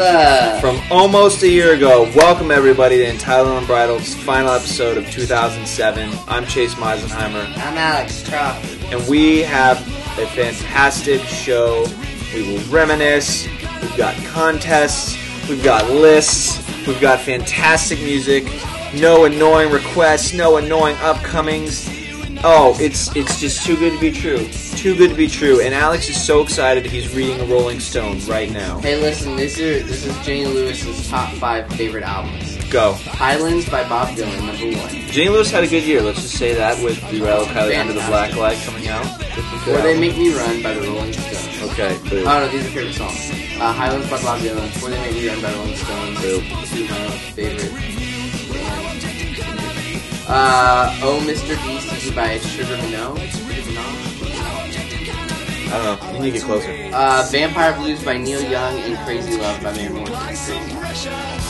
up? from almost a year ago. Welcome everybody to Entitled Unbridled's final episode of 2007. I'm Chase Meisenheimer, I'm Alex Crawford. and we have a fantastic show. We will reminisce. We've got contests. We've got lists. We've got fantastic music. No annoying requests. No annoying upcomings. Oh, it's it's just too good to be true. Too good to be true. And Alex is so excited he's reading a Rolling Stone right now. Hey, listen, this is this is Jenny Lewis's top five favorite albums. Go. Highlands by Bob Dylan, number one. Jenny Lewis had a good year. Let's just say that with Rilo Kiley Under the Black Light coming out. Or They. Make Me Run by the Rolling Stones. Okay. boo. Oh no, these are favorite songs. Uh, Highlands by Bob Dylan, Or They Make Me Run by Rolling Stones. Boo. Two of my favorite. Uh, Oh Mr. Beast, by Sugar Minott. Sugar Minott? I don't know. You need to get closer. Uh, Vampire Blues by Neil Young and Crazy Love by Van Morrison.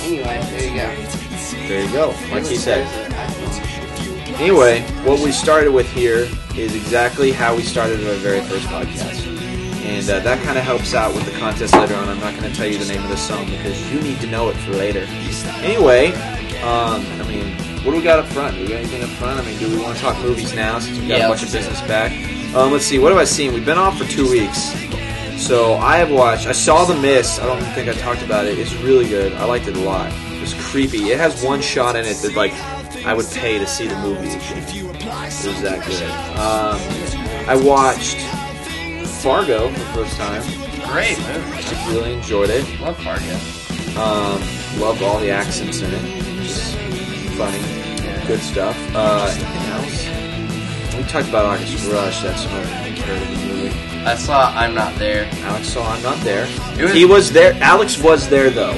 Anyway, there you go. There you go. Like he said. Anyway, what we started with here is exactly how we started our very first podcast. And uh, that kind of helps out with the contest later on. I'm not going to tell you the name of the song because you need to know it for later. Anyway, um, I mean, what do we got up front? Do we got anything up front? I mean, do we want to talk movies now since we got Yeah, a bunch of business back? Um, let's see. What have I seen? We've been off for two weeks. So I have watched. I saw The Mist. I don't think I talked about it. It's really good. I liked it a lot. It's creepy. It has one shot in it that like I would pay to see the movie. It was that good. Um, I watched Fargo for the first time. Great movie. I really enjoyed it. Love Fargo. Um, loved all the accents in it. Funny, good stuff. Uh, else? We talked about August Rush. That's another incredible movie. I saw I'm Not There. Alex saw I'm not there. Was- he was there. Alex was there though.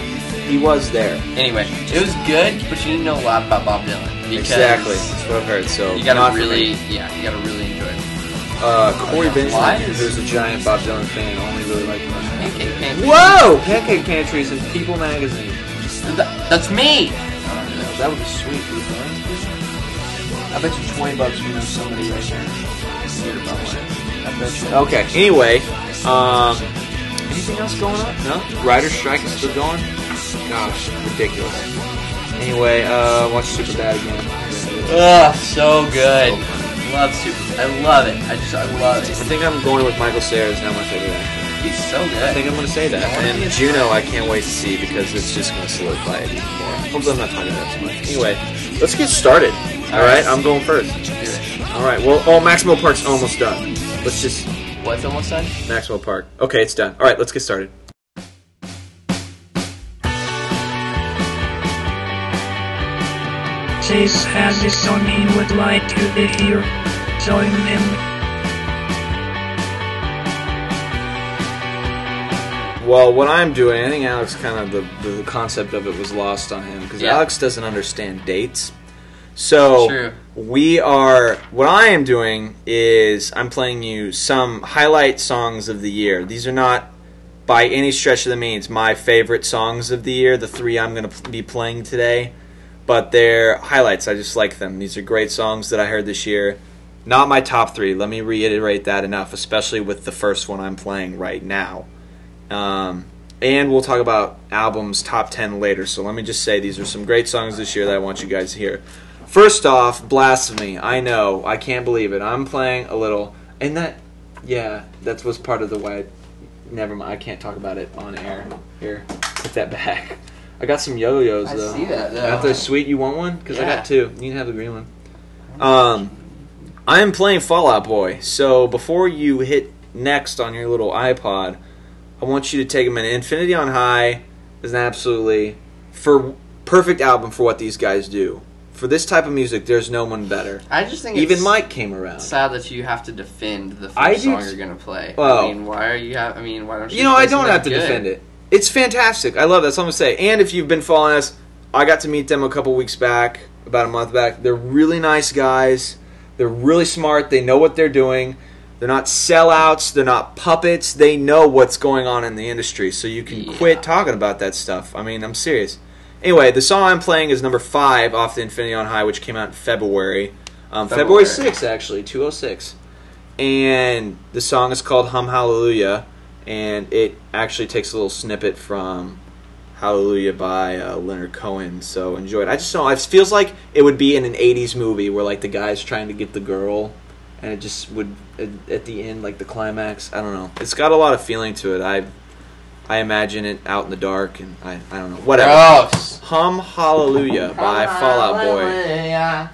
He was there. Anyway, it was good, but you to know a lot about Bob Dylan. Exactly. That's what I've heard. So You gotta really, yeah, you gotta really enjoy it. Uh, Corey Benjamin, who's a giant Bob Dylan fan, only really liked. Pancake Pantry. Whoa! Pancake Pantries and People Magazine. That- that's me. That would be sweet, dude. man. I bet you 20 bucks you know somebody right there. I bet you. Okay, anyway, um, anything else going on? No? Writer's strike is still going? Gosh, ridiculous. Anyway, uh, watch Superbad again. Ugh, so good. Love Super. I love it. I just, I love it. I think I'm going with Michael Cera as now my favorite actor. He's so I think I'm going to say that. And Juno, I can't wait to see because it's just going to solidify it even more. Hopefully, I'm not talking about too much. Anyway, let's get started. All right, I'm going first. All right. Well, oh, Maximo Park's almost done. Let's just What's almost done? Maximo Park. Okay, it's done. All right, let's get started. Chase has his son he would like to be here. Join him. Well, what I'm doing, I think Alex kind of the, the concept of it was lost on him because Yeah. Alex doesn't understand dates. So True. we are. What I am doing is I'm playing you some highlight songs of the year. These are not by any stretch of the means my favorite songs of the year. The three I'm going to be playing today, but they're highlights. I just like them. These are great songs that I heard this year. Not my top three. Let me reiterate that enough, especially with the first one I'm playing right now. Um, and we'll talk about albums top 10 later. So let me just say these are some great songs this year that I want you guys to hear. First off, Blasphemy. I know. I can't believe it. I'm playing a little. And that, yeah, that was part of the why. Never mind. I can't talk about it on air. Here, put that back. I got some yo-yos though. I see that, though. Those sweet. You want one? Because I got two. You can have the green one. Um, I am playing Fall Out Boy. So before you hit next on your little iPod, I want you to take a minute. Infinity on High is an absolutely for perfect album for what these guys do. For this type of music, there's no one better. I just think even Mike came around. Sad that you have to defend the first I song t- you're gonna play. Well, I mean, why are you? Ha- I mean, why don't you? You know, I don't have to good? defend it. It's fantastic. I love that. So I'm gonna say. And if you've been following us, I got to meet them a couple weeks back, about a month back. They're really nice guys. They're really smart. They know what they're doing. They're not sellouts. They're not puppets. They know what's going on in the industry. So you can yeah. quit talking about that stuff. I mean, I'm serious. Anyway, the song I'm playing is number five off the Infinity on High, which came out in February. Um, February. February 6th, actually, 206. And the song is called Hum Hallelujah. And it actually takes a little snippet from Hallelujah by uh, Leonard Cohen. So enjoy it. I just know it feels like it would be in an 80s movie where like the guy's trying to get the girl and it just would at the end like the climax i don't know. It's got a lot of feeling to it. I i imagine it out in the dark and i, I don't know. Whatever. Gross. hum hallelujah by Fall Out Boy.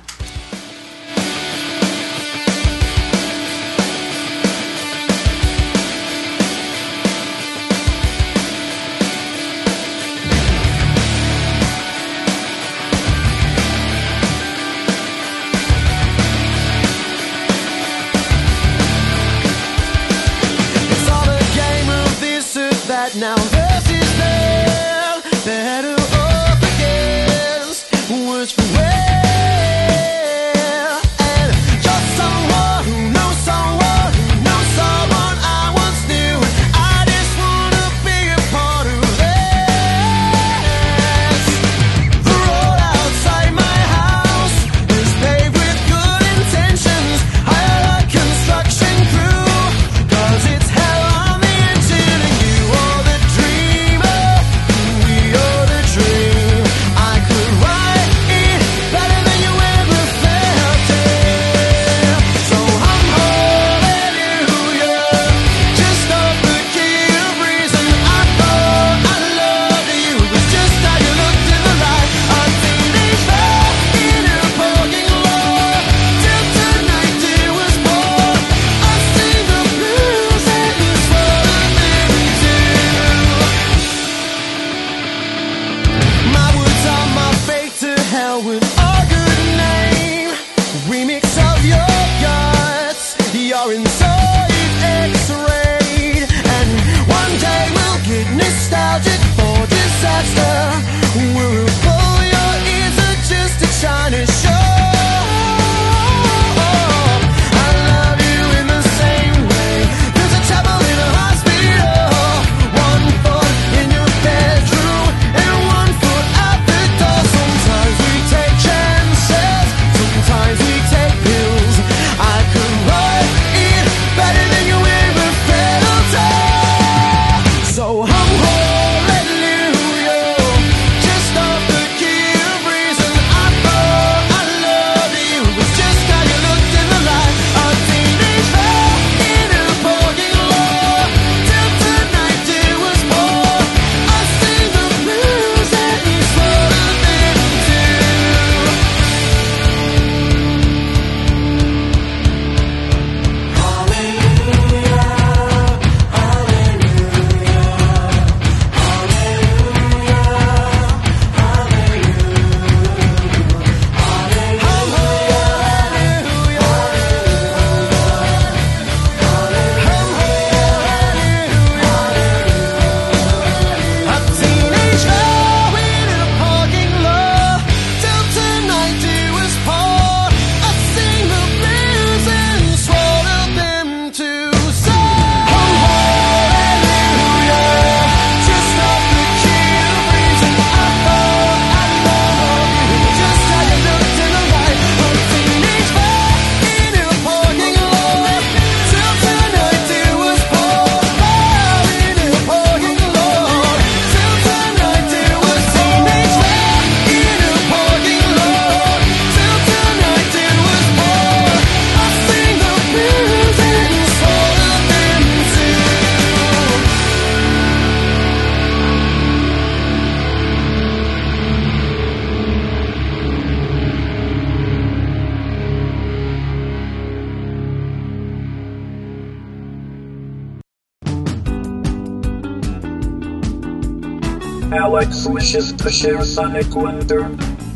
Sonic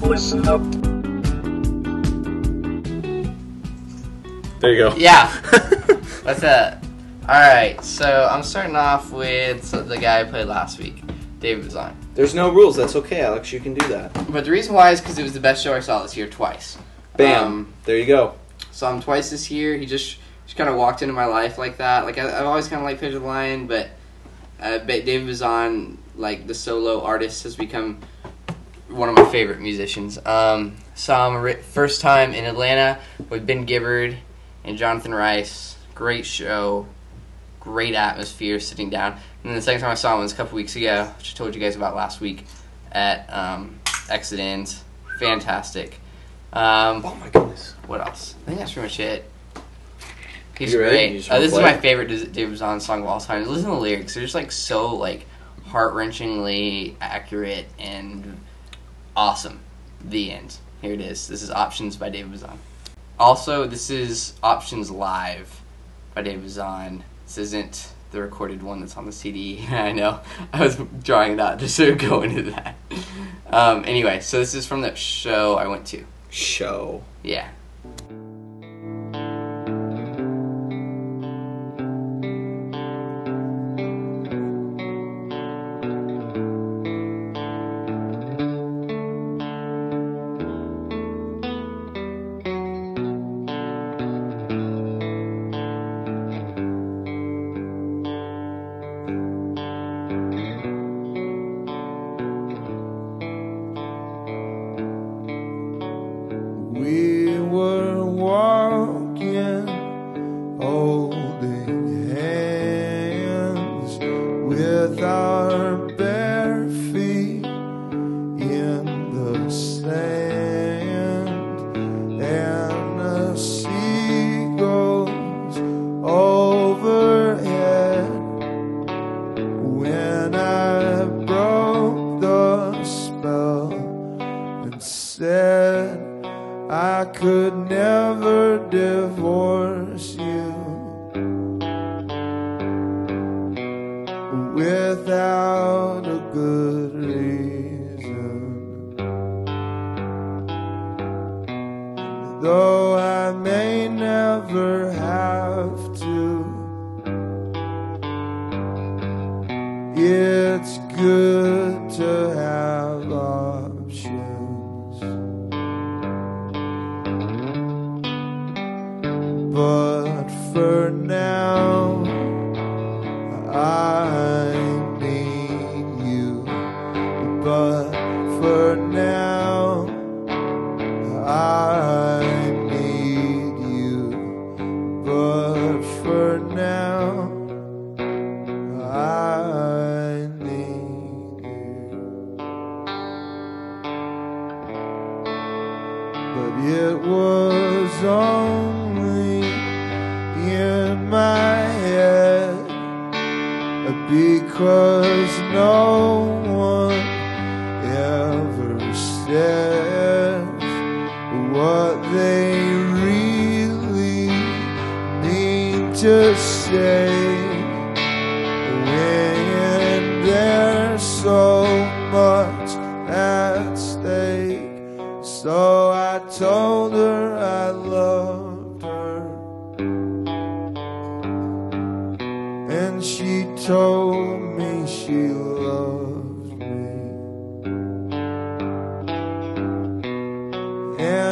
Listen up. There you go. Yeah. What's that? Alright, so I'm starting off with the guy I played last week, David Bazan. There's no rules. That's okay, Alex. You can do that. But the reason why is because it was the best show I saw this year twice. Bam. Um, there you go. Saw him twice this year. He just just kind of walked into my life like that. Like I, have always kind of liked Pedro the Lion, but uh, David Bazan, like the solo artist, has become one of my favorite musicians. Um, saw him ri- first time in Atlanta with Ben Gibbard and Jonathan Rice. Great show, great atmosphere sitting down. And then the second time I saw him was a couple weeks ago, which I told you guys about last week at um. Fantastic. Um, Oh my goodness. what else? I think that's pretty much it. He's You ready? You great. Uh, this is my favorite David Bazan song of all time. Listen to the lyrics; they're just like so like heart wrenchingly accurate and awesome. The end. Here it is. This is Options by David Bazan. Also, this is Options Live by David Bazan. This isn't the recorded one that's on the CD. I know. I was drawing it out just to go into that. Um, anyway, so this is from that show I went to. Show. Yeah.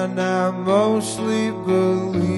And I mostly believed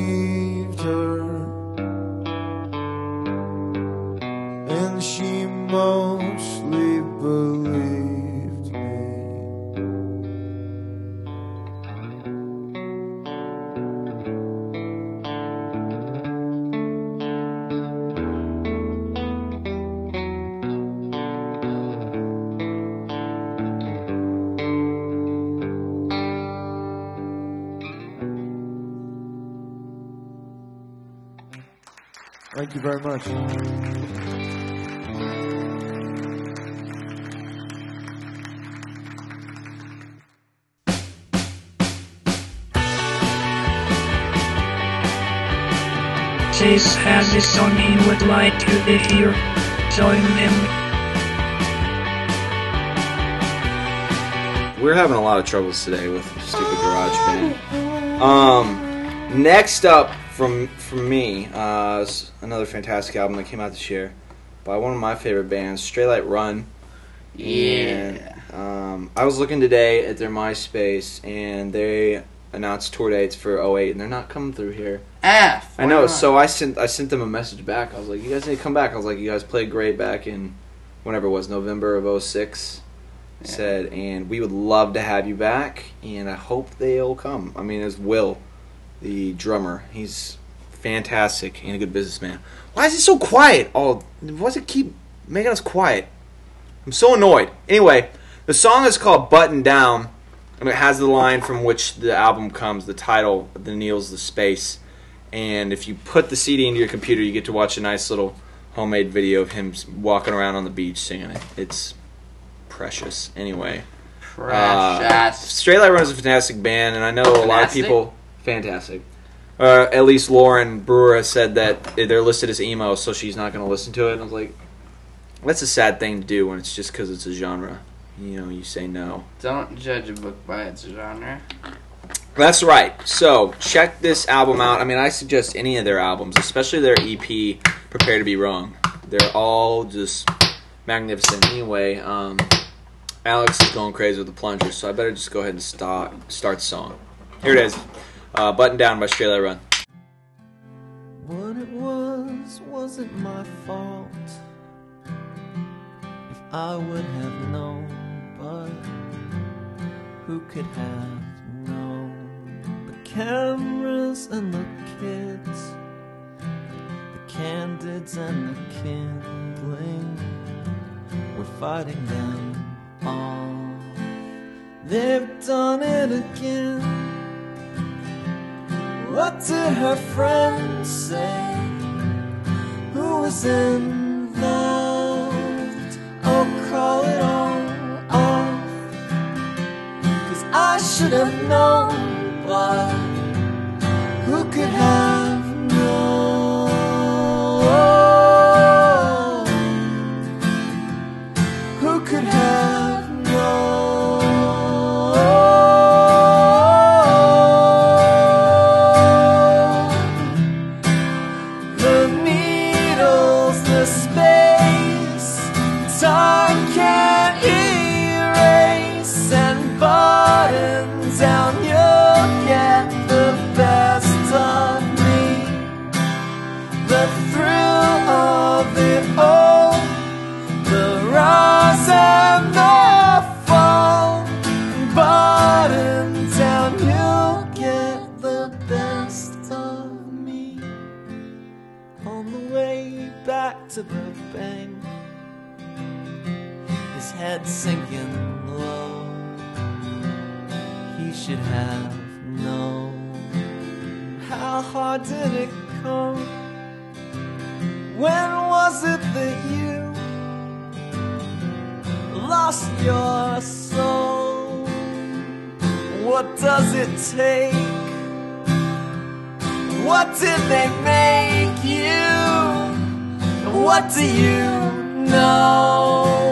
would like to hear. Join them. We're having a lot of troubles today with stupid garage band. Um, next up from from me, uh, another fantastic album that came out this year by one of my favorite bands, Straylight Run. Yeah. Um, I was looking today at their MySpace, and they announced tour dates for 08, and they're not coming through here. F. I know. not? So I sent I sent them a message back. I was like, "You guys need to come back." I was like, "You guys played great back in whenever it was November of 06. Yeah. Said, and we would love to have you back, and I hope they'll come. I mean, as Will, the drummer, he's fantastic and a good businessman. Why is it so quiet? Oh, why does it keep making us quiet? I'm so annoyed. Anyway, the song is called Button Down, and it has the line from which the album comes, the title, The Needles the Space. And if you put the CD into your computer, you get to watch a nice little homemade video of him walking around on the beach singing it. It's precious. Anyway, uh, Precious. Straylight Run is a fantastic band, and I know a lot of people. Fantastic. Uh, at least Lauren Brewer said that they're listed as emo, so she's not going to listen to it. And I was like, that's a sad thing to do when it's just because it's a genre. You know, you say no. Don't judge a book by its genre. That's right. So check this album out. I mean, I suggest any of their albums, especially their EP, Prepare to Be Wrong. They're all just magnificent. Anyway, um, Alex is going crazy with the plunger, so I better just go ahead and start start the song. Here it is, uh, "Button Down" by Straight Run. What it was wasn't my fault. If I would have known, but who could have cameras and the kids, the candids and the kindling, we're fighting them off. They've done it again. What did her friend say? Who was involved? Oh, call it all off. Cause I should have known, but who could have have known. How hard did it come? When was it that you lost your soul? What does it take? What did they make you? What do you know?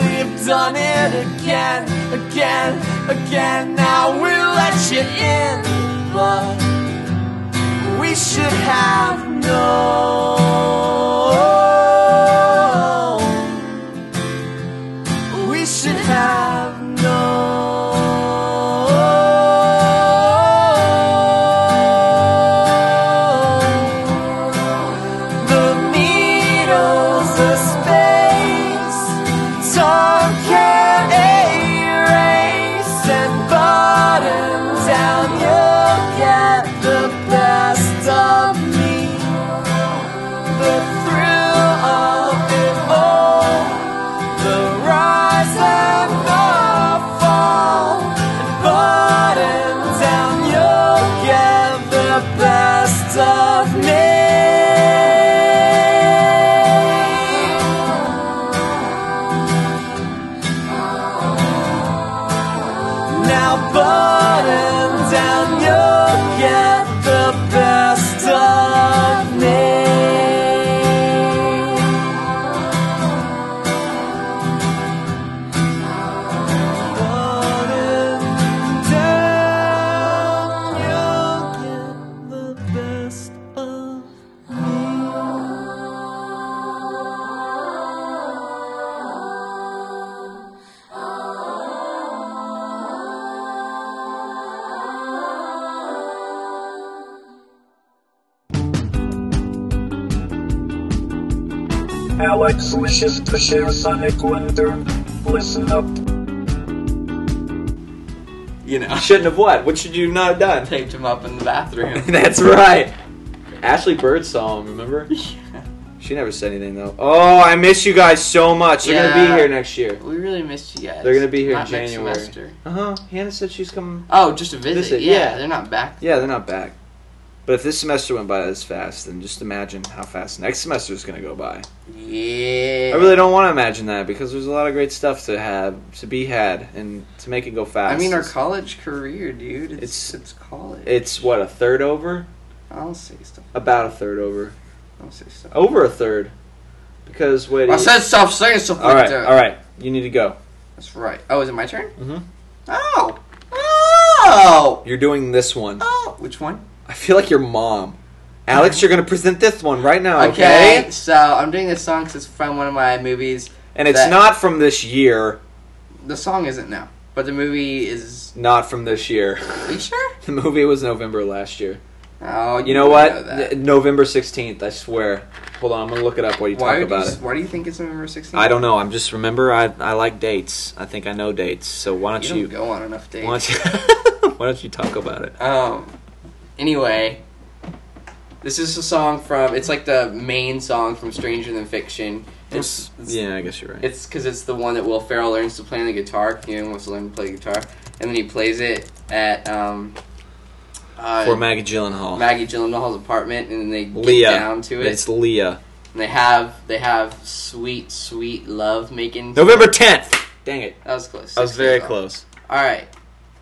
We've done it again, again, again. Now we'll let you in, but we should have known. To share Sonic Wonder. Listen up. You know, Shouldn't have what? What should you not have done? taped him up in the bathroom. That's right. Ashley Bird saw him, remember? She never said anything though. Oh, I miss you guys so much. They're gonna be here next year. we really missed you guys. They're gonna be here in Not next January. Uh huh. Hannah said she's coming. Oh, just a visit. Visit, yeah, yeah. they're not back. Yeah, they're not back. But if this semester went by this fast, then just imagine how fast next semester is gonna go by. Yeah. I really don't want to imagine that because there's a lot of great stuff to have, to be had, and to make it go fast. I mean, our college career, dude. It's It's- it's, college. it's what a third over, I'll say stuff. about a third over, I'll say stuff. over a third. Because wait, I said stop saying stuff all like right, that. all right, you need to go. That's right. Oh, is it my turn? Mhm. Oh. Oh. You're doing this one. Oh. Which one? I feel like your mom. Alex, you're gonna present this one right now, okay? Okay. So I'm doing this song 'cause it's from one of my movies. And it's That- not from this year. The song isn't now, but the movie is. Not from this year. Are you sure? The movie was November last year. Oh, You know what? that. N- November 16th, I swear. Hold on, I'm gonna look it up while you Why talk about you, it. Why do you think it's November 16th? I don't know. I'm just remember I I like dates. I think I know dates. So why don't don't you, go on enough dates. why don't you why don't you talk about it? Um. Anyway, this is a song from. It's like the main song from Stranger Than Fiction. It's, it's Yeah, I guess you're right. It's because it's the one that Will Ferrell learns to play on the guitar. Know, wants to learn to play guitar, and then he plays it at um. Uh, For Maggie Gyllenhaal. Maggie Gyllenhaal's apartment, and then they get Leah. down to it. It's Leah. And they have they have sweet, sweet love making. November 10th. Dang it. That was close. I was very close. All right.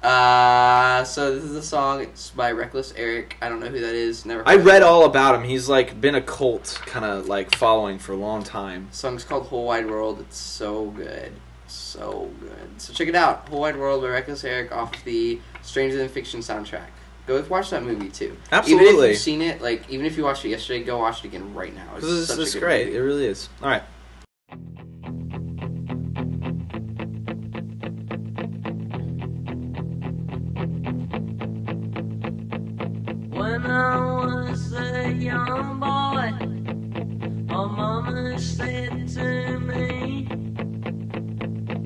Uh, so this is the song. It's by Reckless Eric. I don't know who that is. Never. I read all about him. He's like been a cult kind of like following for a long time. The song's called Whole Wide World. It's so good. So good. So check it out. Whole Wide World by Reckless Eric off the Stranger Than Fiction soundtrack. Go watch that movie too. Absolutely. Even if you've seen it, like even if you watched it yesterday, go watch it again right now. It's This is, such this a good great. movie. It really is. All right. When I was a young boy, my mama said to me,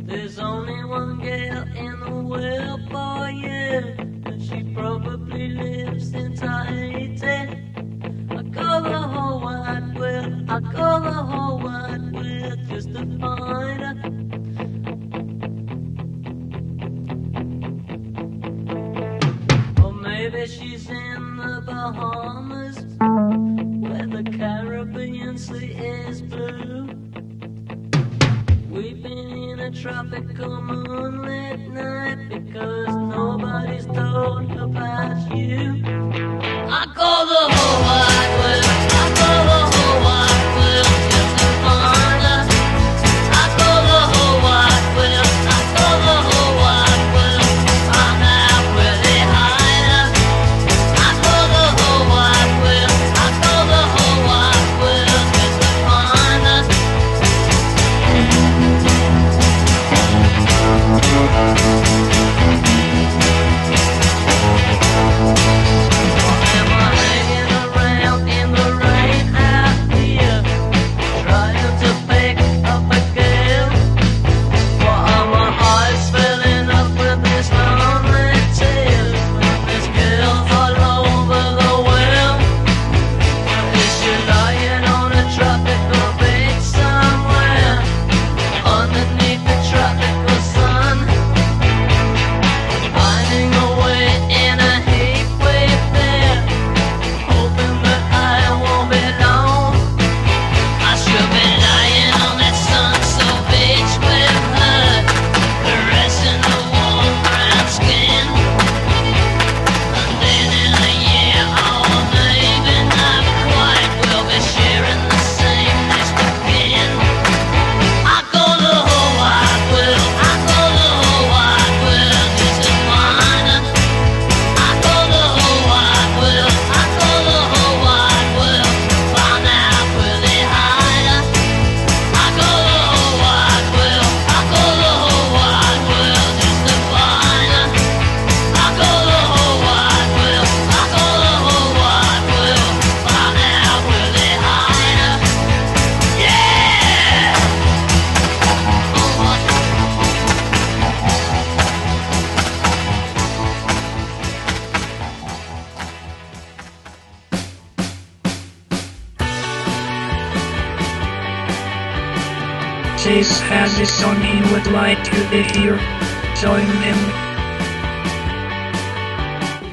There's only one girl in the world for you, and she probably lives in Tahiti. I call the whole wide world, I call the whole wide world just to find her. Maybe she's in Bahamas, where the Caribbean Sea is blue. We've been in a tropical moonlit night because nobody's told about you. I call the whole wide world,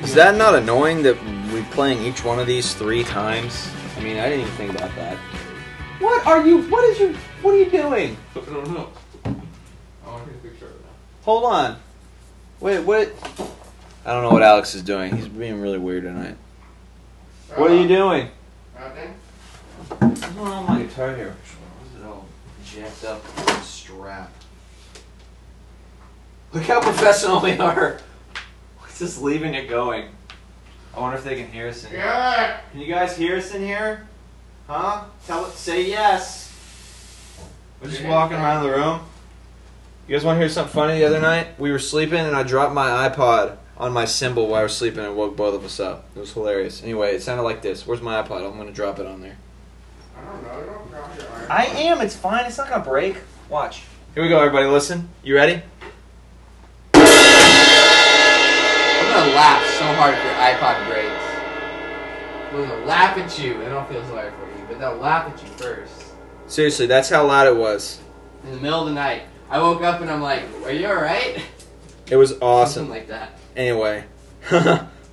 Is that not annoying that we're playing each one of these three times? I mean, I didn't even think about that. What are you? What is your? What are you doing? I don't know. Oh, I want to take a picture of it now. Hold on. Wait, what? I don't know what Alex is doing. He's being really weird tonight. What are you uh, doing? Nothing? What's going on with my guitar here? Why is it all jacked up with the strap? Look how professional we are. We're just leaving it going. I wonder if they can hear us in here. Yeah. Can you guys hear us in here? Huh? Tell it. Say yes. We're just walking around the room. You guys want to hear something funny? The other night we were sleeping and I dropped my iPod on my cymbal while I was sleeping and woke both of us up. It was hilarious. Anyway, it sounded like this. Where's my iPod? I'm gonna drop it on there. I don't know. Don't drop your iron. I am. It's fine. It's not gonna break. Watch. Here we go, everybody. Listen. You ready? Gonna laugh so hard if your iPod breaks. We're gonna laugh at you, and don't feel sorry for you, but they'll laugh at you first. Seriously, that's how loud it was. In the middle of the night, I woke up and I'm like, "Are you all right?" It was Something awesome. like that. Anyway,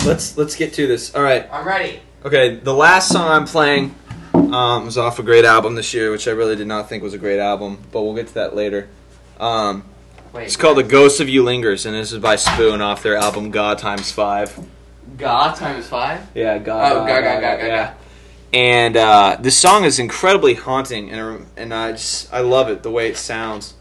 let's let's get to this. All right. I'm ready. Okay, the last song I'm playing um, was off a great album this year, which I really did not think was a great album, but we'll get to that later. Um, Wait. it's called "The Ghost of You Lingers," and this is by Spoon off their album "God Times Five. God times five. Yeah, God. Oh, God, God, God, God, yeah. And uh, this song is incredibly haunting, and and I just I love it the way it sounds,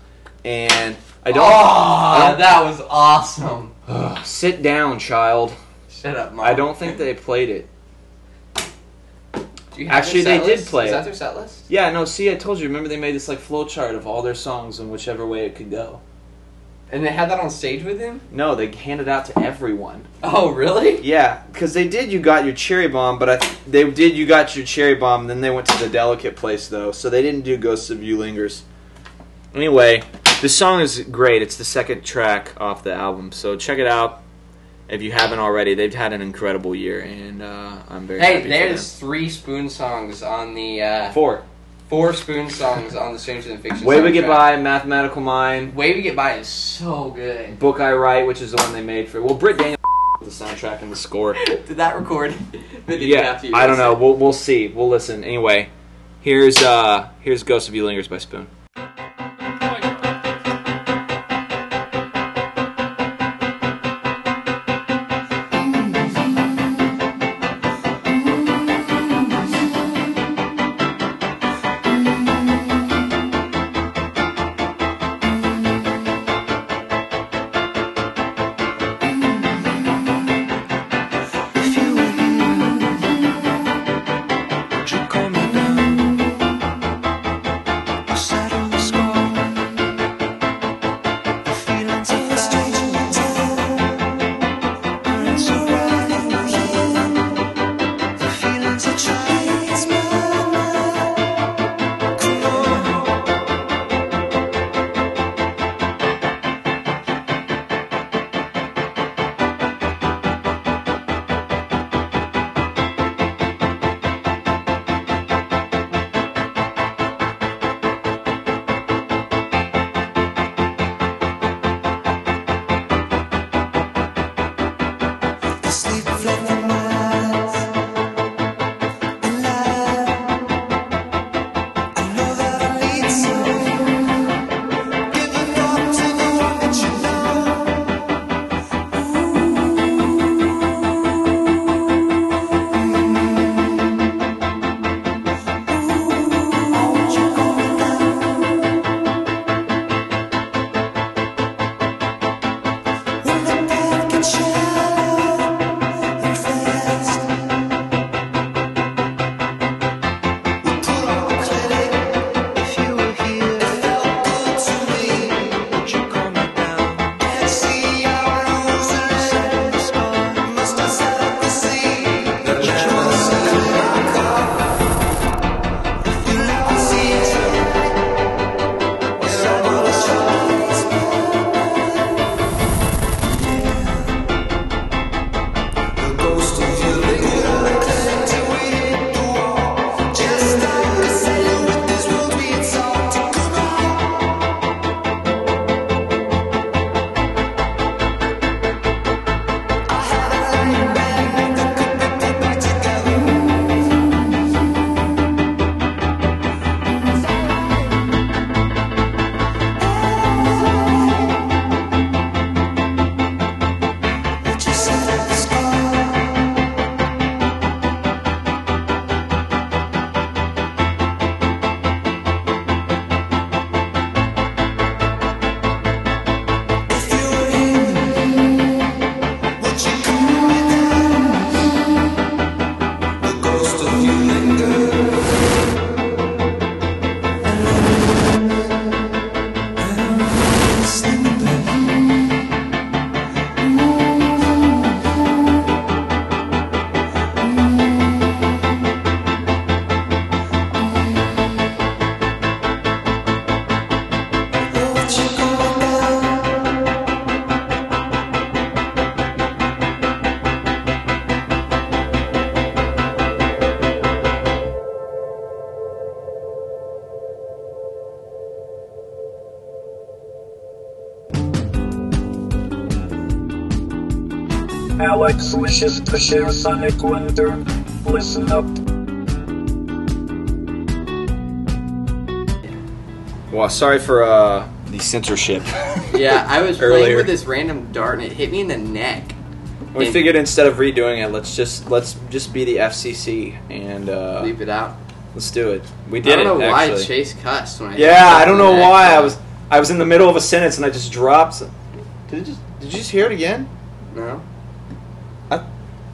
and I don't. Oh, I don't- that was awesome. Ugh, sit down, child. Shut up, mom. I don't think they played it. Do you have Actually, they set did play Is that their set list? Yeah, no. See, I told you. Remember, they made this like flow chart of all their songs and whichever way it could go. And they had that on stage with him? No, they handed out to everyone. Oh, really? Yeah, because they did. You got your cherry bomb, but I th- they did. You got your cherry bomb. Then they went to the delicate place though, so they didn't do Ghosts of You Lingers. Anyway, this song is great. It's the second track off the album, so check it out if you haven't already. They've had an incredible year, and uh, I'm very Hey, happy for there's three spoon songs on the uh, four. Four spoon songs on the Stranger Than Fiction. Way we get by, Mathematical Mind, Way we get by is so good. Book I Write, which is the one they made for. Well, Britt Daniel the soundtrack and the score. Did that record? Did yeah, I don't know. We'll we'll see. We'll listen. Anyway, here's uh here's Ghost of You Lingers by Spoon. Like swishes to share sonic wonder. Listen up. Well, sorry for uh, the censorship. Yeah, I was playing Earlier. with this random dart and it hit me in the neck. we And- figured instead of redoing it, let's just let's just be the FCC and uh, Leave it out. let's do it. We I did don't it. know why actually. Chase cussed when I. Yeah, I don't know why. I was I was in the middle of a sentence and I just dropped. Did it just Did you just hear it again? No.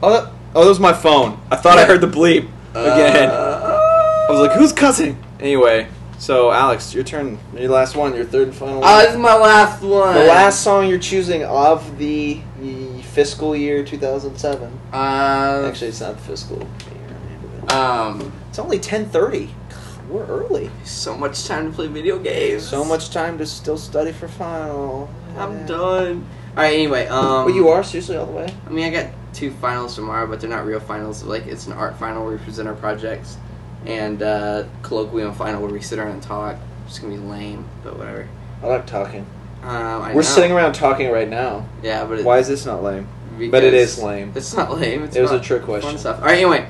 Oh, that, oh, that was my phone. I thought I heard the bleep again. I was like, who's cussing? Anyway, so Alex, your turn. Your last one. Your third and final. Oh, one. this is my last one. the last song you're choosing of the fiscal year 2007. Um, Actually, it's not the fiscal year. um, It's only 10:30. We're early. so much time to play video games. So much time to still study for final. I'm Yeah. done. All right. Anyway, um, But you are seriously all the way. I mean, I got two finals tomorrow, but they're not real finals. Like, it's an art final where we present our projects, and uh, colloquium final where we sit around and talk. It's gonna be lame, but whatever. I like talking. Um, I We're know. sitting around talking right now. Yeah, but it, Why is this not lame? But it is lame. It's not lame. It's It was a trick question. stuff. All right. Anyway,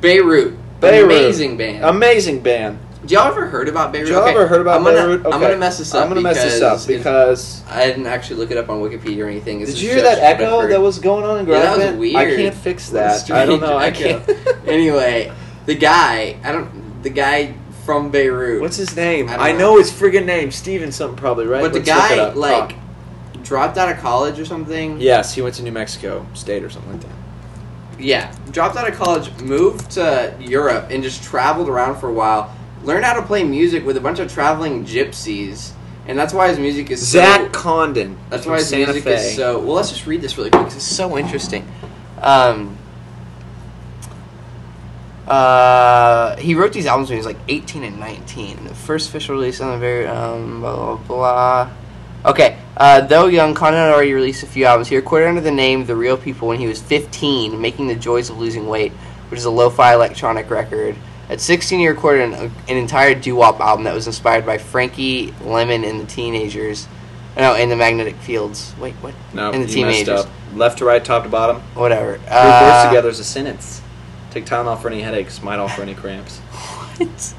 Beirut. Beirut. Amazing band. Amazing band. Did y'all ever heard about Beirut? Did y'all Okay, ever heard about I'm gonna, Beirut? I'm gonna mess this up. I'm gonna mess this up because. I didn't actually look it up on Wikipedia or anything. This Did you hear that echo that was going on in Yeah, that was weird. I can't fix that. I don't know. I can't. anyway, the guy, I don't, the guy from Beirut. What's his name? I I, know. know. his friggin' name. Steven something probably right. But the Let's it guy like Talk. dropped out of college or something. Yes, he went to New Mexico State or something like that. Yeah, dropped out of college, moved to Europe, and just traveled around for a while. Learned how to play music with a bunch of traveling gypsies, and that's why his music is Zach so. Condon. That's why his Santa music Fe. is so. Well, let's just read this really quick. 'cause It's so interesting. Um, uh, he wrote these albums when he was like 18 and 19. The first official release on the very um, blah blah blah. Okay, uh, though young, Condon had already released a few albums. He recorded under the name The Real People when he was 15, making The Joys of Losing Weight, which is a lo-fi electronic record. At 16, he recorded an, an entire doo-wop album that was inspired by Frankie Lymon and the Teenagers. No, in the Magnetic Fields. Wait, what? No, and the Teenagers. up. Left to right, top to bottom. Whatever. Three Uh, words together is a sentence. Take Tylenol for any headaches. Midol for any cramps. What?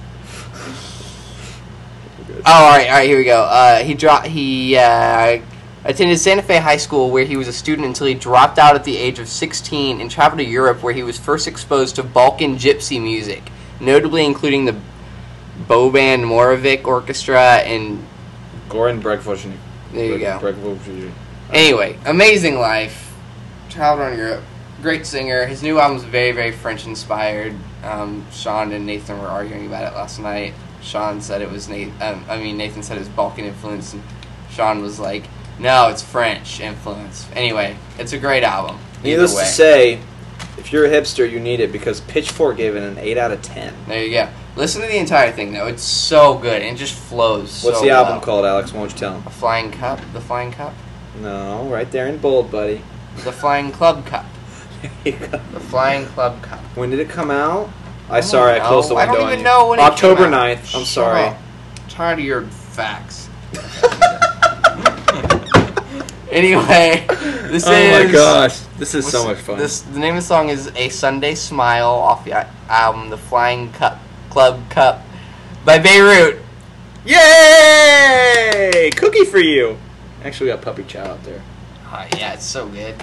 Oh, all right, all right. Here we go. Uh, he dropped. He uh, attended Santa Fe High School, where he was a student until he dropped out at the age of 16 and traveled to Europe, where he was first exposed to Balkan gypsy music, notably including the Boban Marković Orchestra. And Goran Bregovic. there you go. Bregovic. Anyway, amazing life. Traveled around Europe. Great singer. His new album's very, very French inspired. Um, Sean and Nathan were arguing about it last night. Sean said it was Nathan. Um, I mean, Nathan said it was Balkan influence, and Sean was like, "No, it's French influence." Anyway, it's a great album. Needless way, to say, if you're a hipster, you need it because Pitchfork gave it an 8 out of 10. there you go. Listen to the entire thing though; it's so good and it just flows. What's so the album well. called, Alex? Why don't you tell him? A Flying Cup. The Flying Cup. No, right there in bold, buddy. The Flying Club Cup. The Flying Club Cup. When did it come out? I sorry, I closed the know. I window. don't on even know when it October came out. 9th. I'm sorry. up. tired of your facts. Anyway, this oh is. Oh my gosh, this is so much fun. This the name of the song is "A Sunday Smile" off the album "The Flying Cup Club Cup" by Beirut. Yay! Cookie for you. Actually, we got puppy chow out there. Oh, yeah, it's so good.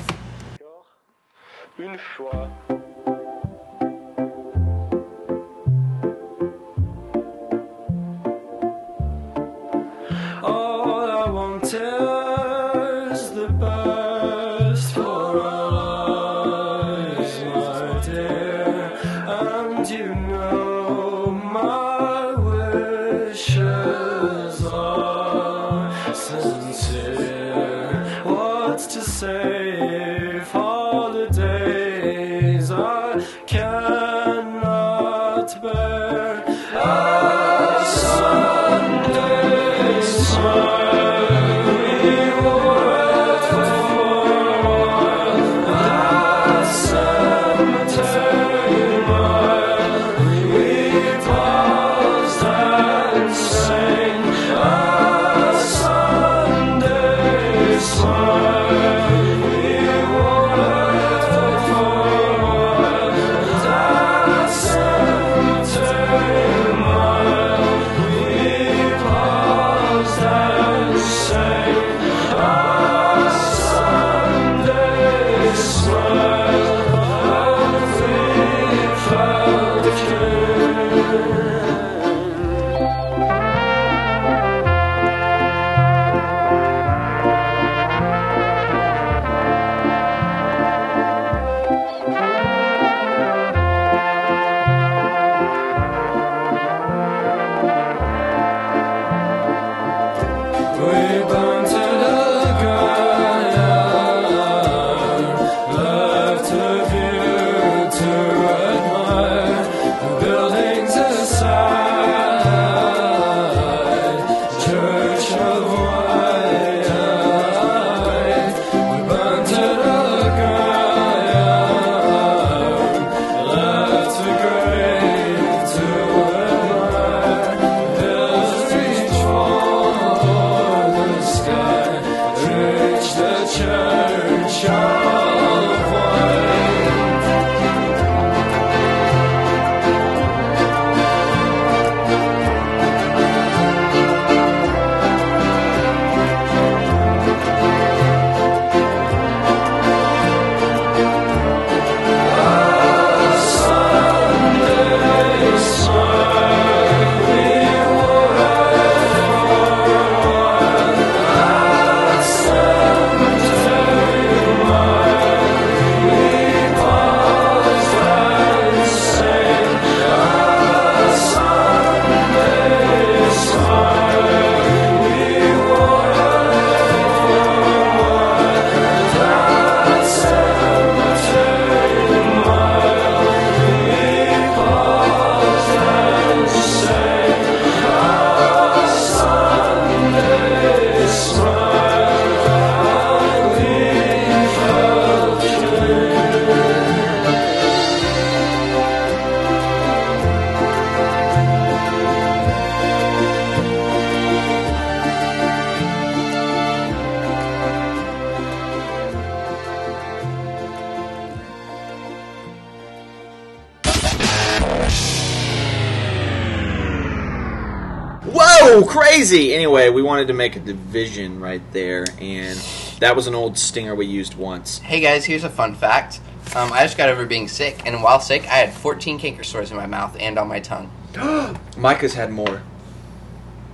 Crazy! Anyway, we wanted to make a division right there, and that was an old stinger we used once. Hey guys, here's a fun fact. Um, I just got over being sick, and while sick, I had 14 canker sores in my mouth and on my tongue. Micah's had more.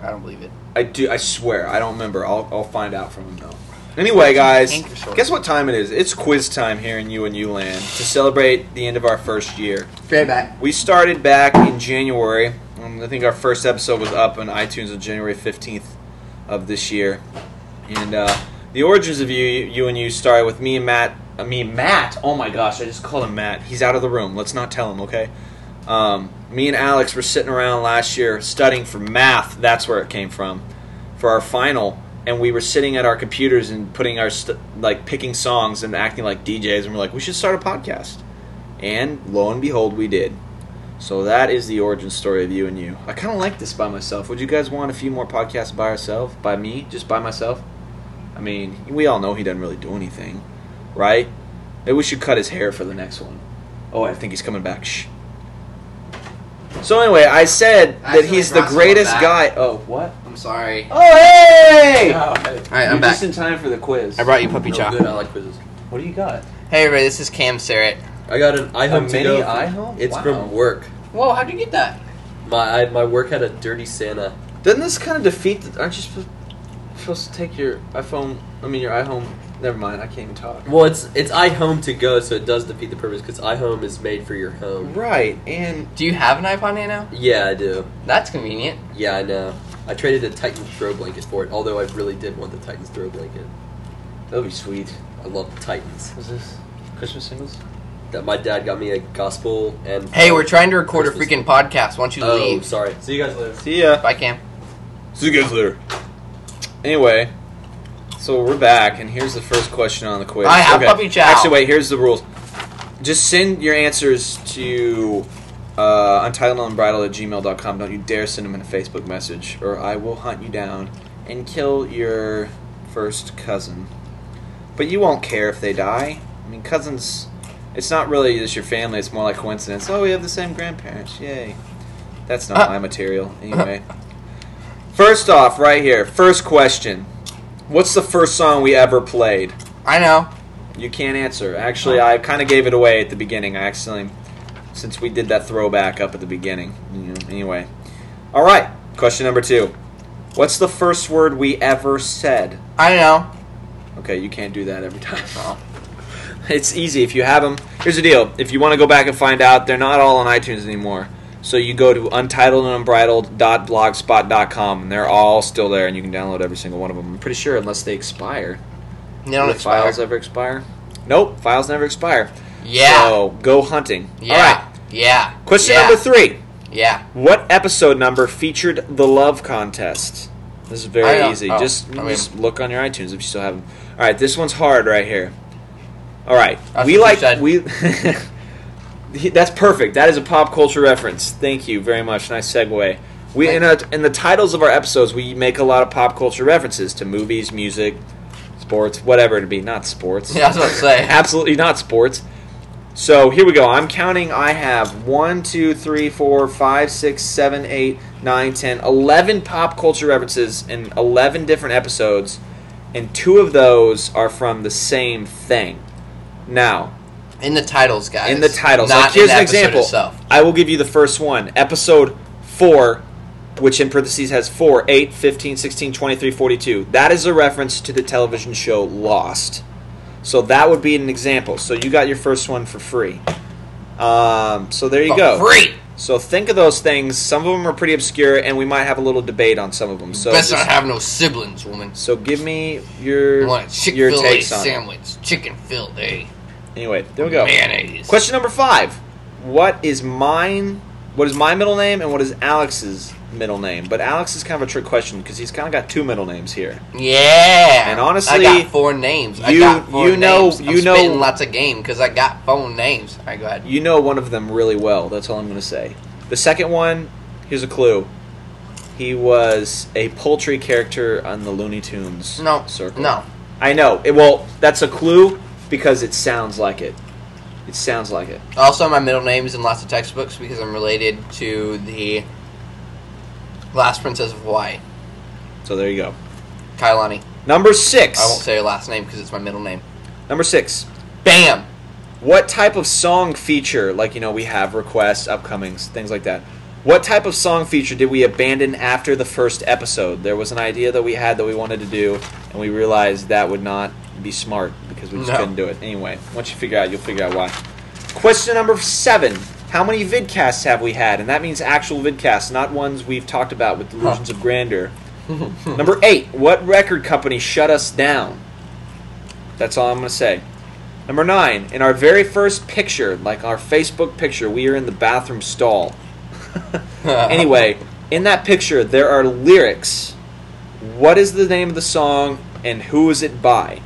I don't believe it. I do. I swear. I don't remember. I'll, I'll find out from him though. Anyway, guys, guess what time it is? It's quiz time here in U and U land to celebrate the end of our first year. Straight back. We started back in January. I think our first episode was up on iTunes on January fifteenth of this year, and uh, the origins of you, you and you started with me and Matt. I mean Matt. Oh my gosh, I just called him Matt. He's out of the room. Let's not tell him, okay? Um, me and Alex were sitting around last year studying for math. That's where it came from for our final, and we were sitting at our computers and putting our st- like picking songs and acting like DJs, and we're like, we should start a podcast. And lo and behold, we did. So that is the origin story of you and you. I kind of like this by myself. Would you guys want a few more podcasts by ourselves? By me? Just by myself? I mean, we all know he doesn't really do anything, right? Maybe we should cut his hair for the next one. Oh, I think he's coming back. Shh. So anyway, I said I that accidentally he's the brought greatest back. guy. Oh, what? I'm sorry. Oh, hey! All right, You're I'm back. just in time for the quiz. I brought you puppy chow. good. I like quizzes. What do you got? Hey everybody, this is Cam Serrett. I got an iHome to mini go. iHome? It's Wow. from work. Whoa, how'd you get that? My I, my work had a dirty Santa. Doesn't this kind of defeat? The, aren't you supposed, supposed to take your iPhone? I mean, your iHome. Never mind. I can't even talk. Well, it's it's iHome to go, so it does defeat the purpose because iHome is made for your home. Right, and Do you have an iPod Nano? Yeah, I do. That's convenient. Yeah, I know. I traded a Titan throw blanket for it, although I really did want the Titans throw blanket. that'll be sweet. I love the Titans. What's this? Christmas singles? That my dad got me a gospel and. Hey, we're trying to record a Christmas. freaking podcast. Why don't you Oh, leave? sorry. See you guys later. See ya. Bye, Cam. See you guys later. Anyway, so we're back, and here's the first question on the quiz. I have puppy chow. Actually, wait. Here's the rules. Just send your answers to uh, untitledunbridled at gmail.com. Don't you dare send them in a Facebook message, or I will hunt you down and kill your first cousin. But you won't care if they die. I mean, cousins. It's not really just your family. It's more like coincidence. Oh, we have the same grandparents. Yay. That's not Uh. my material. Anyway. First off, right here, first question. What's the first song we ever played? I know. You can't answer. Actually, I kind of gave it away at the beginning. I accidentally, since we did that throwback up at the beginning. Anyway. All right, question number two. What's the first word we ever said? I know. Okay, you can't do that every time. It's easy if you have them. Here's the deal: if you want to go back and find out, they're not all on iTunes anymore. So you go to untitledandunbridled.blogspot.com, and they're all still there, and you can download every single one of them. I'm pretty sure, unless they expire. They don't Do expire. Files ever expire? Nope, files never expire. Yeah. So go hunting. yeah. All right. Yeah. Question yeah. number three. Yeah. What episode number featured the love contest? This is very easy. Oh, just, I mean- just look on your iTunes if you still have them. All right, this one's hard right here. All right, That's we like we. That's perfect. That is a pop culture reference. Thank you very much. Nice segue. We in, a, in the titles of our episodes, we make a lot of pop culture references to movies, music, sports, whatever it be. Not sports. Yeah, I was about to say. Absolutely not sports. So here we go. I'm counting. I have 1, 2, 3, 4, 5, 6, 7, 8, 9, 10, 11 pop culture references in 11 different episodes, and two of those are from the same thing. Now, In the titles, guys. in the titles, Not like here's an example. Itself. I will give you the first one. Episode 4, which in parentheses has 4, 8, 15, 16, 23, 42. That is a reference to the television show Lost. So that would be an example. So you got your first one for free. Um, so there you For go. Free. So think of those things. Some of them are pretty obscure, and we might have a little debate on some of them. So Best just- not have no siblings, woman. so give me your your takes on it. sandwich, chicken filled A, Anyway, there we go. mayonnaise. Question number five: What is mine? What is my middle name, and what is Alex's middle name? But Alex is kind of a trick question because he's kind of got two middle names here. Yeah. And honestly, I got four names. I you- got four you know- names. I'm you know- spitting lots of game because I got phone names. All right, go ahead. You know one of them really well. That's all I'm going to say. The second one, here's a clue. He was a poultry character on the Looney Tunes No. circle. No. I know. It, well, that's a clue because it sounds like it. It sounds like it. Also, my middle name is in lots of textbooks because I'm related to the last princess of Hawaii, So there you go. Kaiulani. Number six. I won't say her last name because it's my middle name. Number six. Bam! What type of song feature, like you know, we have requests, upcomings, things like that. What type of song feature did we abandon after the first episode? There was an idea that we had that we wanted to do, and we realized that would not be smart because we just No. couldn't do it. Anyway, once you figure out, you'll figure out why. Question number seven: How many vidcasts have we had? And that means actual vidcasts, not ones we've talked about with delusions of grandeur. number eight: What record company shut us down? That's all I'm going to say. Number nine, in our very first picture, like our Facebook picture, we are in the bathroom stall. anyway, in that picture, there are lyrics. What is the name of the song and who is it by?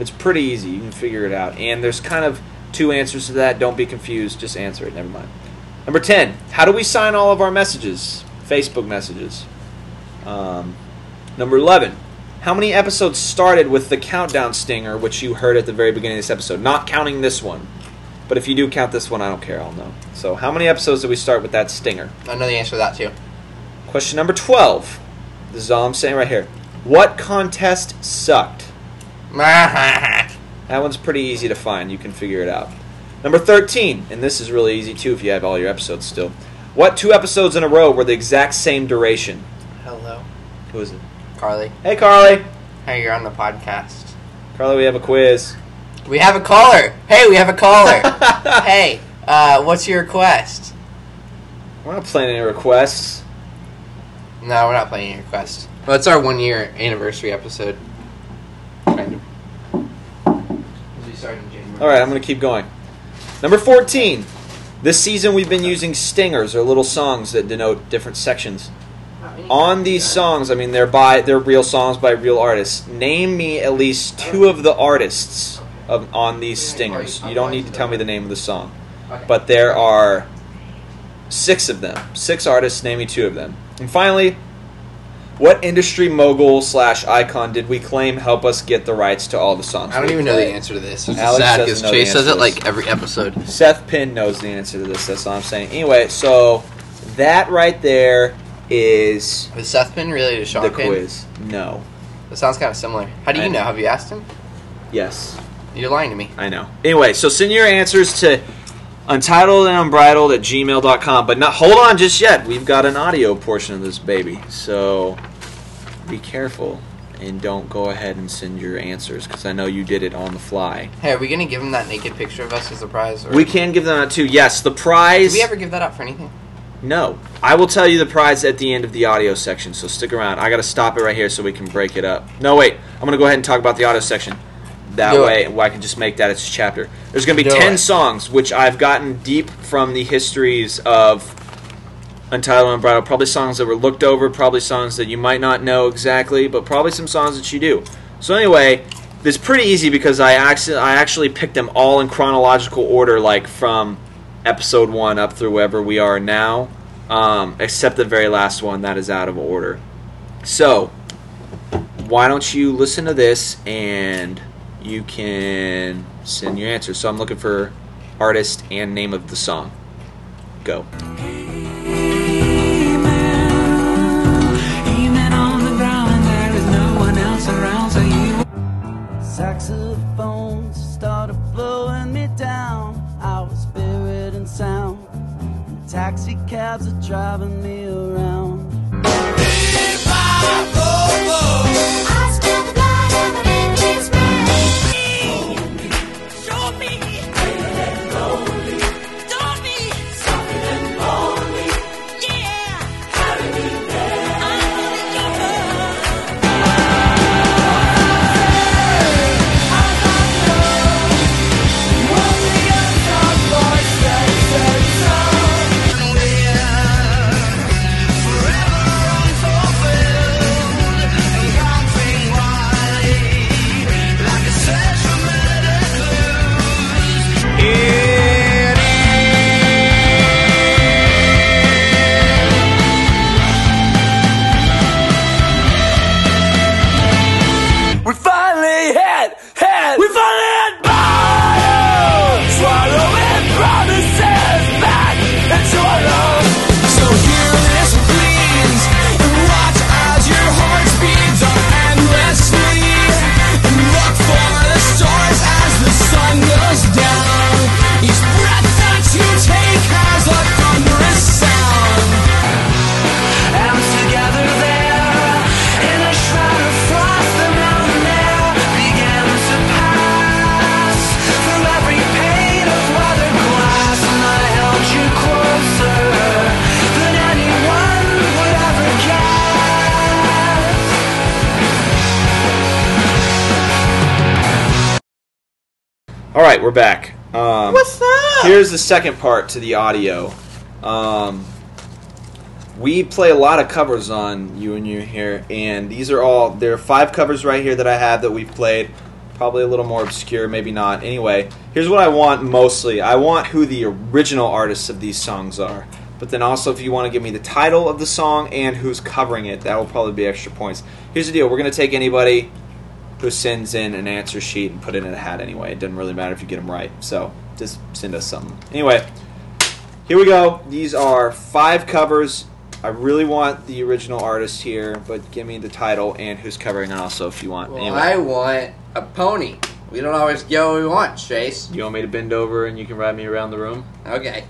It's pretty easy. You can figure it out. And there's kind of two answers to that. Don't be confused. Just answer it. Never mind. Number 10, how do we sign all of our messages? Facebook messages. Um, number 11, how many episodes started with the countdown stinger, which you heard at the very beginning of this episode? Not counting this one. But if you do count this one, I don't care. I'll know. So, how many episodes did we start with that stinger? I know the answer to that too. Question number 12. This is all I'm saying right here. What contest sucked? That one's pretty easy to find. You can figure it out. Number 13, and this is really easy too if you have all your episodes still. What two episodes in a row were the exact same duration? Hello, Who is it? Carly. Hey, Carly. Hey, you're on the podcast. Carly, we have a quiz. We have a caller. Hey, we have a caller. hey, uh, what's your request? We're not playing any requests. No, we're not playing any request. Well, it's our one year anniversary episode. Kind of. We started in January. All right, I'm going to keep going. Number 14. This season we've been using stingers or little songs that denote different sections. On these songs, I mean they're by they're real songs by real artists. Name me at least two of the artists of on these stingers. You don't need to tell me the name of the song. But there are six of them. Six artists, name me two of them. And finally, what industry mogul slash icon did we claim help us get the rights to all the songs? I don't we even know the answer to this. It's Alex sad doesn't because know the Chase says answer it to like every episode. Seth Pinn knows the answer to this. That's all I'm saying. Anyway, so that right there is Is Seth Pin related to Sean the Pin? quiz. No. That sounds kind of similar. How do you I know? know. Have you asked him? Yes, You're lying to me. I know. Anyway, so send your answers to untitled and unbridled at gmail.com. But not hold on just yet. We've got an audio portion of this baby. So be careful and don't go ahead and send your answers because I know you did it on the fly. Hey, are we gonna give them that naked picture of us as a prize? Or We can give them that too. Yes, the prize. Did we ever give that up for anything? No. I will tell you the prize at the end of the audio section, so stick around. I got to stop it right here so we can break it up. No, wait. I'm going to go ahead and talk about the audio section. That Do way, it. I can just make that its chapter. There's going to be Do 10 it. songs, which I've gotten deep from the histories of Untitled Unbridled. Probably songs that were looked over, probably songs that you might not know exactly, but probably some songs that you do. So, anyway, it's pretty easy because I actually, I actually picked them all in chronological order, like from episode one up through wherever we are now, um, except the very last one that is out of order. So, why don't you listen to this and you can send your answer. So, I'm looking for artist and name of the song. Go. Cabs are driving me around. Forever unfulfilled. Right, we're back. Um, What's up? Here's the second part to the audio. Um, we play a lot of covers on you and you here, and these are all there are five covers right here that I have that we've played. Probably a little more obscure, maybe not. Anyway, here's what I want mostly. I want who the original artists of these songs are. But then also, if you want to give me the title of the song and who's covering it, that will probably be extra points. Here's the deal: we're gonna take anybody who sends in an answer sheet and put it in a hat anyway. It doesn't really matter if you get them right. So just send us something. Anyway, here we go. These are five covers. I really want the original artist here, but give me the title and who's covering it also if you want. Well, anyway, I want a pony. We don't always get what we want, Chase. you want me to bend over and you can ride me around the room? Okay.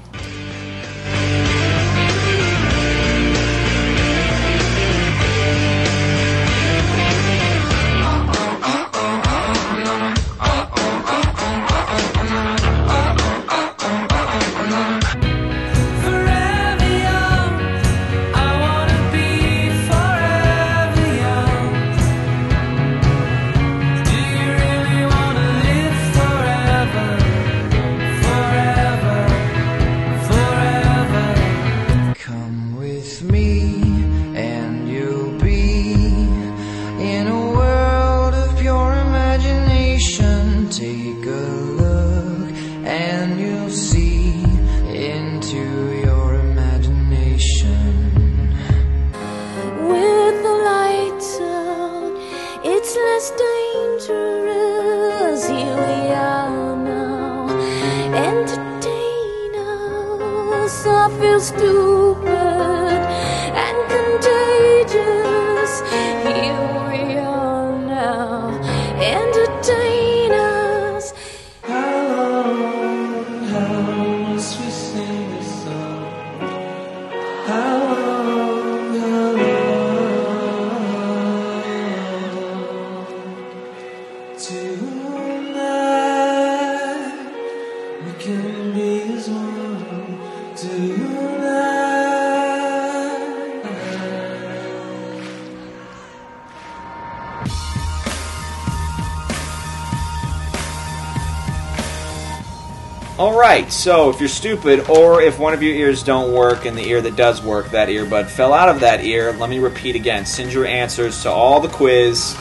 Right. So if you're stupid, or if one of your ears don't work and the ear that does work, that earbud fell out of that ear, let me repeat again. Send your answers to all the quiz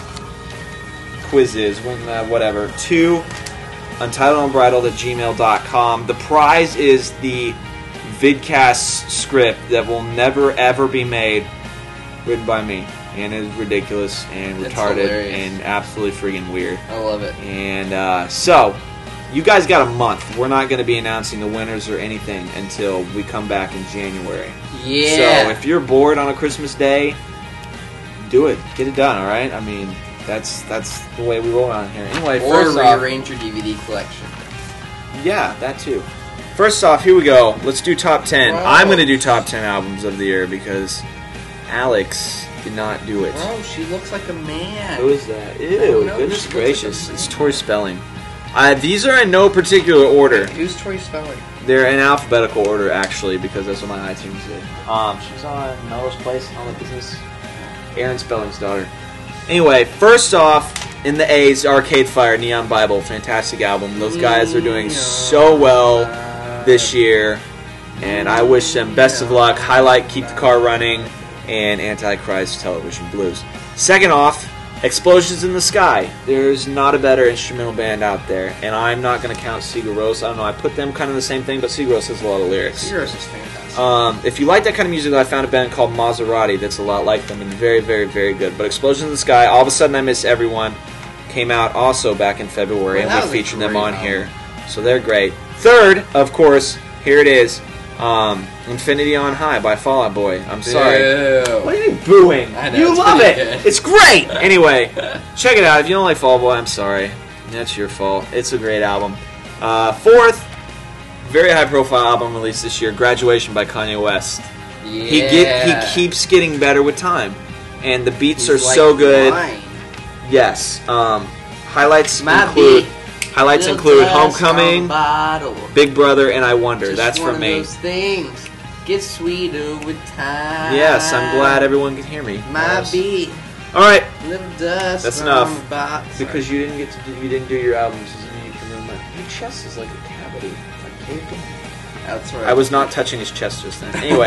quizzes, when, uh, whatever, to untitledunbridled at gmail.com. The prize is the vidcast script that will never ever be made, written by me, and is ridiculous and That's retarded hilarious. and absolutely freaking weird. I love it. And uh, so, you guys got a month. We're not going to be announcing the winners or anything until we come back in January. Yeah. So if you're bored on a Christmas day, do it. Get it done. All right. I mean, that's that's the way we roll around here. Anyway, or first off, rearrange your DVD collection. yeah, that too. First off, here we go. Let's do top ten. Wow. I'm going to do top ten albums of the year because Alex did not do it. Oh, she looks like a man. Who is that? Ew, goodness gracious. like It's Tori Spelling. Uh, these are in no particular order. Who's Tori Spelling? They're in alphabetical order, actually, because that's what my iTunes did. Um, she's on Melrose Place and all that business. Aaron Spelling's daughter. Anyway, first off, in the A's, Arcade Fire, Neon Bible, fantastic album. Those guys are doing so well this year, and I wish them best of luck. Highlight, Keep the Car Running, and Antichrist Television Blues. Second off, Explosions in the Sky. There's not a better instrumental band out there, and I'm not going to count Sigur Rós. I don't know, I put them kind of the same thing, but Sigur Rós has a lot of lyrics. Yours is fantastic. Um, if you like that kind of music, I found a band called Maserati that's a lot like them and very, very, very good. But Explosions in the Sky, All of a Sudden I Miss Everyone, came out also back in February, Well, and we featured them on album. here. So they're great. Third, of course, here it is um, Infinity on High by Fall Out Boy. I'm sorry. Boo. What are you booing? I know, you it's love pretty it. good. It's great. Anyway, check it out. If you don't like Fall Out Boy, I'm sorry. That's your fault. It's a great album. Uh, fourth, very high profile album released this year, Graduation by Kanye West. Yeah. He get he keeps getting better with time, and the beats He's are like so good. Yes. Um, highlights Might include highlights Little include Homecoming. Big Brother, and I Wonder. Just That's from me. Those things get sweeter with time. Yes, I'm glad everyone can hear me. My Yes. be All right. little dust. That's enough. Because you didn't get to do, you didn't do your albums you can ruin mine. You chest is like a cavity. Caved in. That's right. I was not touching his chest just then. Anyway,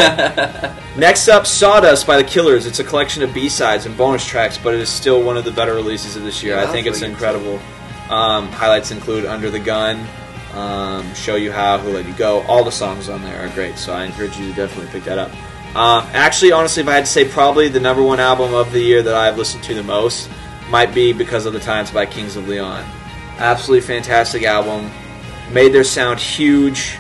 next up, Sawdust by the Killers. It's a collection of B-sides and bonus tracks, but it is still one of the better releases of this year. Yeah, I think it's incredible. Um, highlights include Under the Gun, um, Show You How, Who Let You Go. All the songs on there are great, so I encourage you to definitely pick that up. Um, actually, honestly, if I had to say probably the number one album of the year that I've listened to the most might be Because of the Times by Kings of Leon. Absolutely fantastic album. Made their sound huge,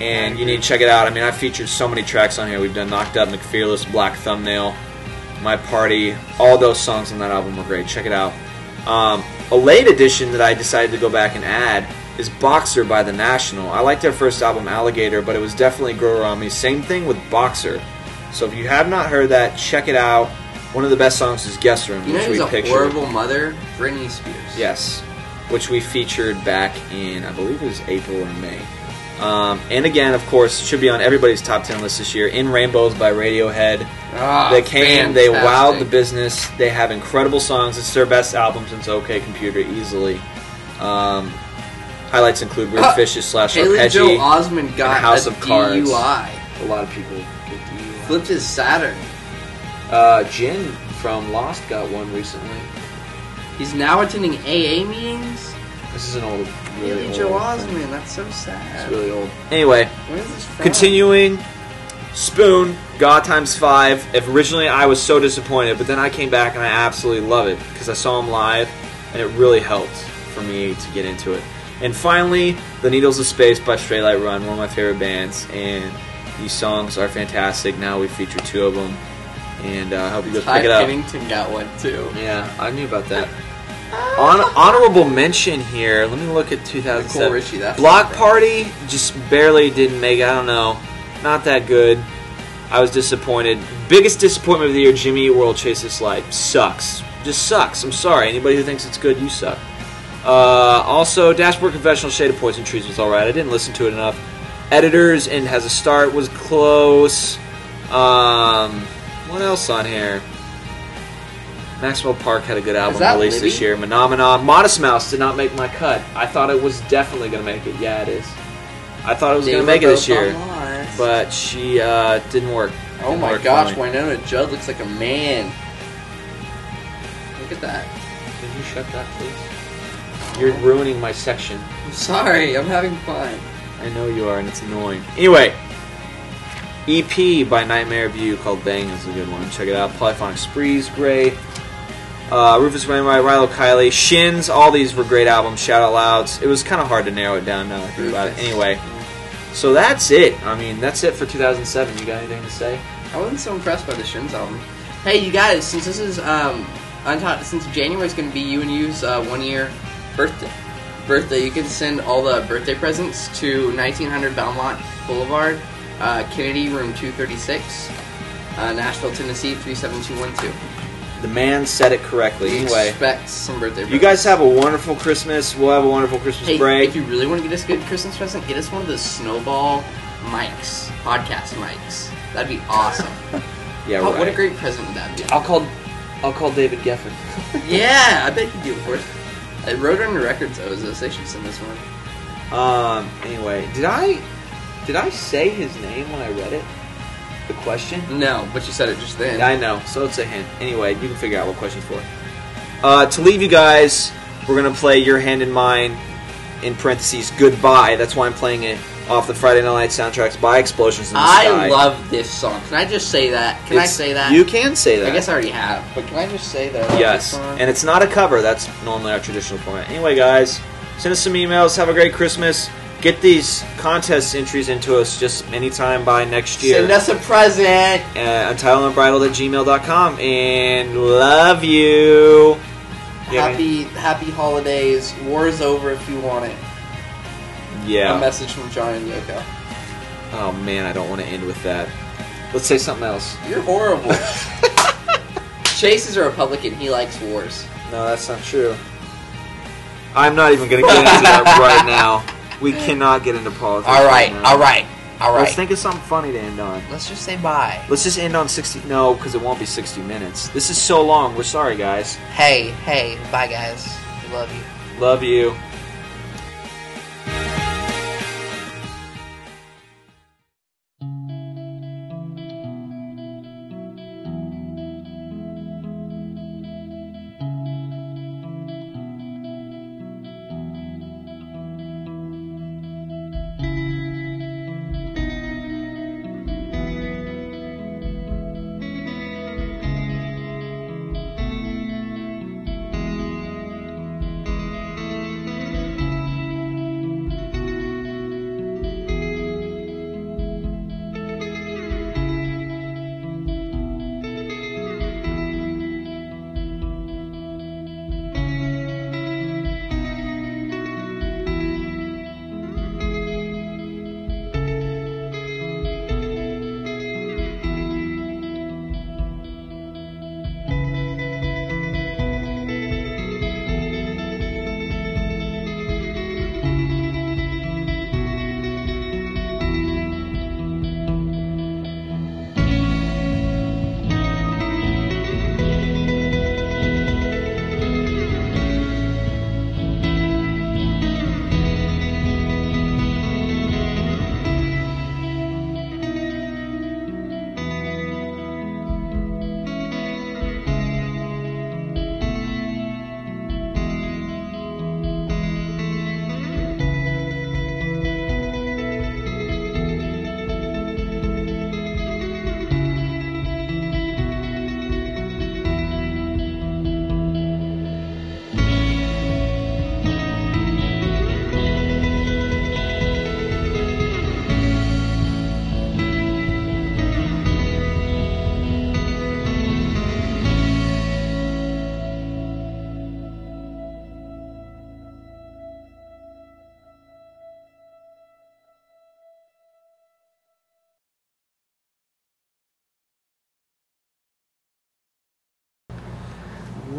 and you need to check it out. I mean, I've featured so many tracks on here. We've done Knocked Up, McFearless, Black Thumbnail, My Party. All those songs on that album were great. Check it out. Um, a late addition that I decided to go back and add is Boxer by The National. I liked their first album, Alligator, but it was definitely Grow Around Me. Same thing with Boxer. So if you have not heard that, check it out. One of the best songs is Guest Room, You which who's we pictured. horrible mother? Britney Spears. Yes, which we featured back in, I believe it was April or May. Um, and again, of course, should be on everybody's top 10 list this year. In Rainbows by Radiohead. Ah, they came, they wowed the business. They have incredible songs. It's their best album since OK Computer, easily. Um, highlights include Weird Ah, Fishes slash Haley Joel Osment got House a of Cards. DUI. A lot of people get DUI. Flipped his Saturn. Uh, Jin from Lost got one recently. He's now attending AA meetings. This is an old, really Haley old Joe thing. Osment. That's so sad. It's really old. Anyway, Where is this from? Continuing, Spoon, God times five. If originally I was so disappointed, but then I came back and I absolutely love it because I saw him live, and it really helped for me to get into it. And finally, The Needles of Space by Straylight Run, one of my favorite bands, and these songs are fantastic. Now we feature two of them, and uh, I hope you guys pick it up. Pennington got one too. Yeah, I knew about that. Hon- honorable mention here. Let me look at 2007. Nicole Richie, that's Block. Party just barely didn't make it. I don't know. Not that good. I was disappointed. Biggest disappointment of the year, Jimmy Eat World Chase This Light. Sucks. Just sucks. I'm sorry. Anybody who thinks it's good, you suck. Uh, also, Dashboard Confessional Shade of Poison Trees was alright. I didn't listen to it enough. Editors and Has a Start was close. Um, what else on here? Maxwell Park had a good album released this year. Phenomenon. Modest Mouse did not make my cut. I thought it was definitely going to make it. Yeah, it is. I thought it was going to make it this year, but she uh, didn't work. oh Didn't my work gosh. Wynonna Judd looks like a man. Look at that. Can you shut that, please? You're ruining my section. I'm sorry, I'm having fun. I know you are, and it's annoying. Anyway, EP by Nightmare of You called Bang is a good one. Check it out. Polyphonic Sprees, great. Uh, Rufus Wainwright, Rilo Kiley, Shins, all these were great albums. Shout out louds. It was kind of hard to narrow it down now that I think about it. Anyway, so that's it. I mean, that's it for 2007. You got anything to say? I wasn't so impressed by the Shins album. Hey, you guys, since this is um, untaught, since January is going to be you and you's uh, one year birthday, birthday, you can send all the birthday presents to 1900 Belmont Boulevard, uh, Kennedy, room 236, uh, Nashville, Tennessee 37212. The man said it correctly. Anyway, expect some birthday. you guys have a wonderful Christmas. We'll have a wonderful Christmas Hey, break. if you really want to get us a good Christmas present, get us one of the Snowball mics, podcast mics. That'd be awesome. yeah, Oh, right. What a great present would that be? I'll call. I'll call David Geffen. Yeah, I bet you do, of course. Uh, Roadrunner Records owes us. They should send us one. Um. Anyway, did I did I say his name when I read it? The question. No, but you said it just then. I know, so it's a hint. Anyway, you can figure out what question's for. Uh, to leave you guys, we're gonna play "Your Hand in Mine" in parentheses "Goodbye." That's why I'm playing it off the Friday Night soundtracks by Explosions in the I Sky. love this song. Can I just say that? Can I It's- say that? You can say that. I guess I already have, but can I just say that? I love Yes, song? and it's not a cover. That's normally our traditional format. Anyway, guys, send us some emails. Have a great Christmas. Get these contest entries into us just anytime by next year. Send us a present. uh, untitledunbridled at gmail.com. And love you. Yeah, happy Happy holidays. War is over if you want it. Yeah. A message from John and Yoko. Oh, man, I don't want to end with that. Let's say something else. You're horrible. Chase is a Republican. He likes wars. No, that's not true. I'm not even going to get into that right now. We eh. cannot get into politics. All right, now. all right, all Let's think of something funny to end on. Let's just say bye. Let's just end on 60. No, because it won't be 60 minutes. This is so long. We're sorry, guys. Hey, hey, bye guys. We love you. Love you.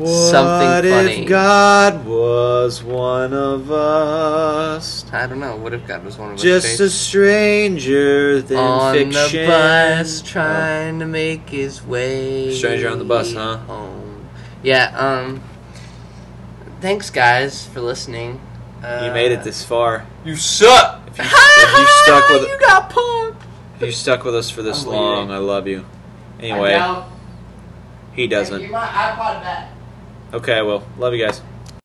Something What funny. if God was one of us? I don't know. What if God was one of us? Just a stranger than on fiction. the bus trying to make his way. Stranger on the bus, huh? Home. Yeah. Um. Thanks, guys, for listening. Uh, You made it this far. You suck. If you, if you stuck with you got punked. if you stuck with us for this I'm long, leaving. I love you. Anyway, doubt- he doesn't. Okay, well, love you guys.